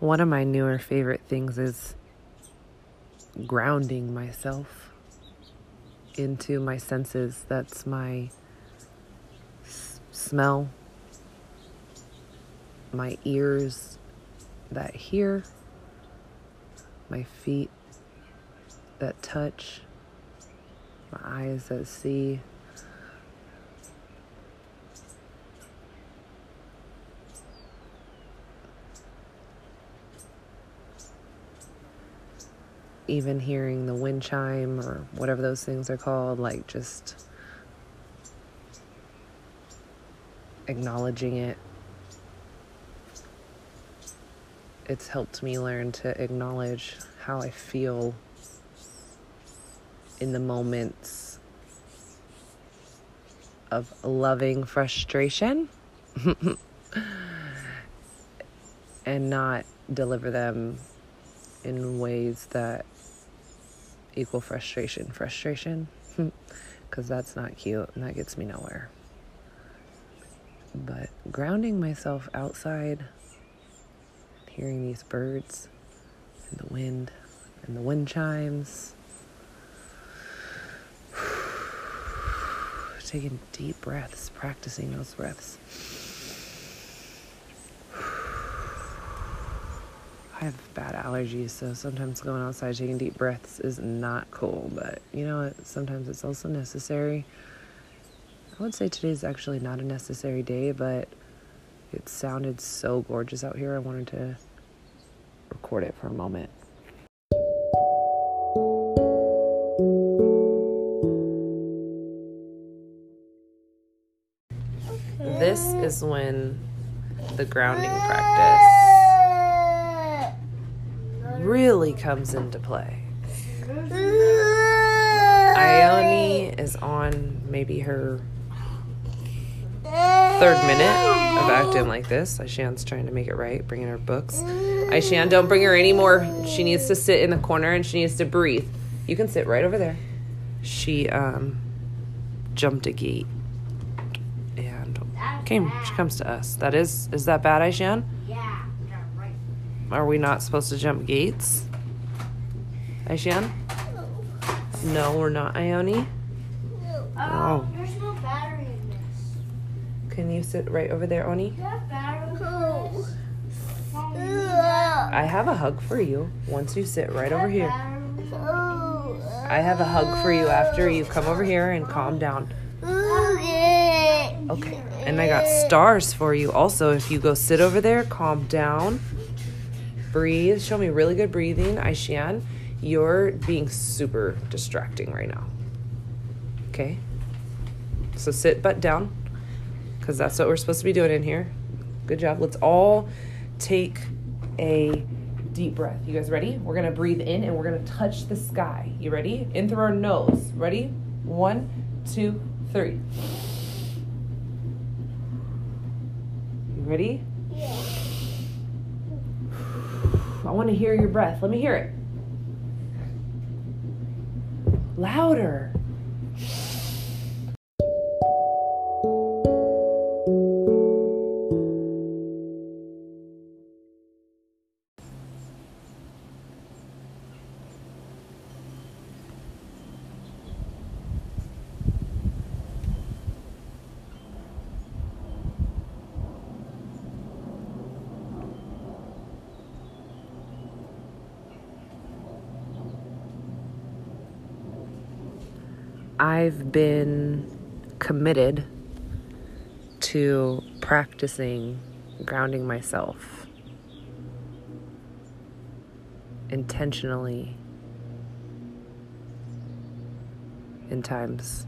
One of my newer favorite things is grounding myself into my senses. That's my s- smell, my ears that hear, my feet that touch, my eyes that see. Even hearing the wind chime or whatever those things are called, like just acknowledging it. It's helped me learn to acknowledge how I feel in the moments of loving frustration and not deliver them in ways that equal frustration. Frustration, hmm. because that's not cute and that gets me nowhere. But grounding myself outside, hearing these birds and the wind and the wind chimes taking deep breaths, practicing those breaths. I have bad allergies, so sometimes going outside taking deep breaths is not cool, but you know what? Sometimes it's also necessary. I would say today's actually not a necessary day, but it sounded so gorgeous out here. I wanted to record it for a moment. This is when the grounding practice really comes into play. Ione is on maybe her third minute of acting like this. Aishan's trying to make it right, bringing her books. Aishan, don't bring her anymore. She needs to sit in the corner and she needs to breathe. You can sit right over there. She um, jumped a gate and came. She comes to us. That is, is that bad, Aishan? Yeah. Are we not supposed to jump gates? Aishan? No, we're not, Ione. Um, oh, there's no battery in this. Can you sit right over there, Oni? Do you have battery in this? I have a hug for you once you sit right over here. I have a hug for you after you come over here and calm down. Okay. And I got stars for you also. If you go sit over there, calm down, breathe, show me really good breathing. Aishan, you're being super distracting right now. Okay? So sit butt down because that's what we're supposed to be doing in here. Good job. Let's all take a deep breath. You guys ready? We're going to breathe in and we're going to touch the sky. You ready? In through our nose. Ready? One, two, three. You ready? I want to hear your breath. Let me hear it. Louder. I've been committed to practicing grounding myself intentionally in times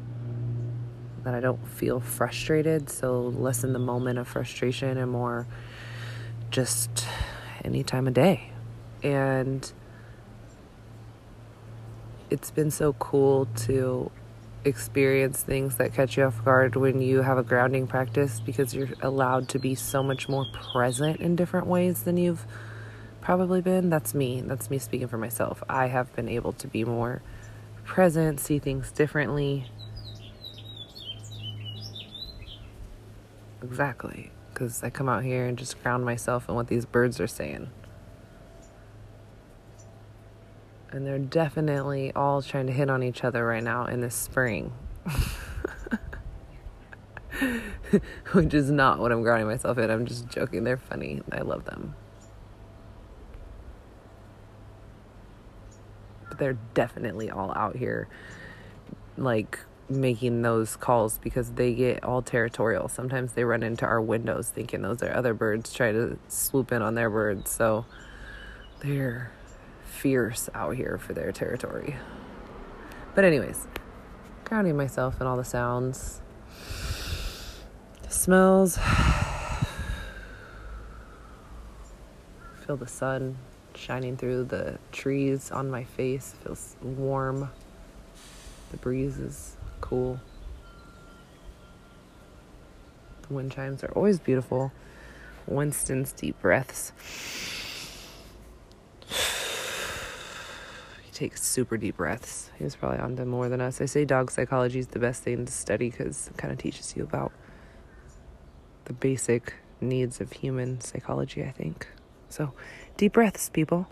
that I don't feel frustrated. So, less in the moment of frustration and more just any time of day. And it's been so cool to experience things that catch you off guard when you have a grounding practice because you're allowed to be so much more present in different ways than you've probably been. That's me. That's me speaking for myself. I have been able to be more present, see things differently. Exactly. Because I come out here and just ground myself in what these birds are saying. And they're definitely all trying to hit on each other right now in the spring. Which is not what I'm grounding myself in. I'm just joking. They're funny. I love them. But they're definitely all out here, like making those calls because they get all territorial. Sometimes they run into our windows thinking those are other birds, try to swoop in on their birds. So they're fierce out here for their territory. But, anyways, grounding myself in all the sounds, the smells. Feel the sun shining through the trees on my face. Feels warm. The breeze is cool. The wind chimes are always beautiful. Winston's deep breaths. He takes super deep breaths. He's probably on them more than us. I say dog psychology is the best thing to study because it kind of teaches you about the basic needs of human psychology, I think. So, deep breaths, people.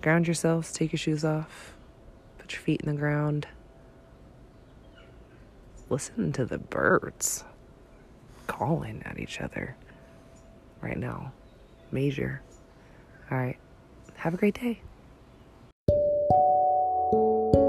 Ground yourselves, take your shoes off, put your feet in the ground listen to the birds calling at each other right now. Major. All right. Have a great day. Thank you.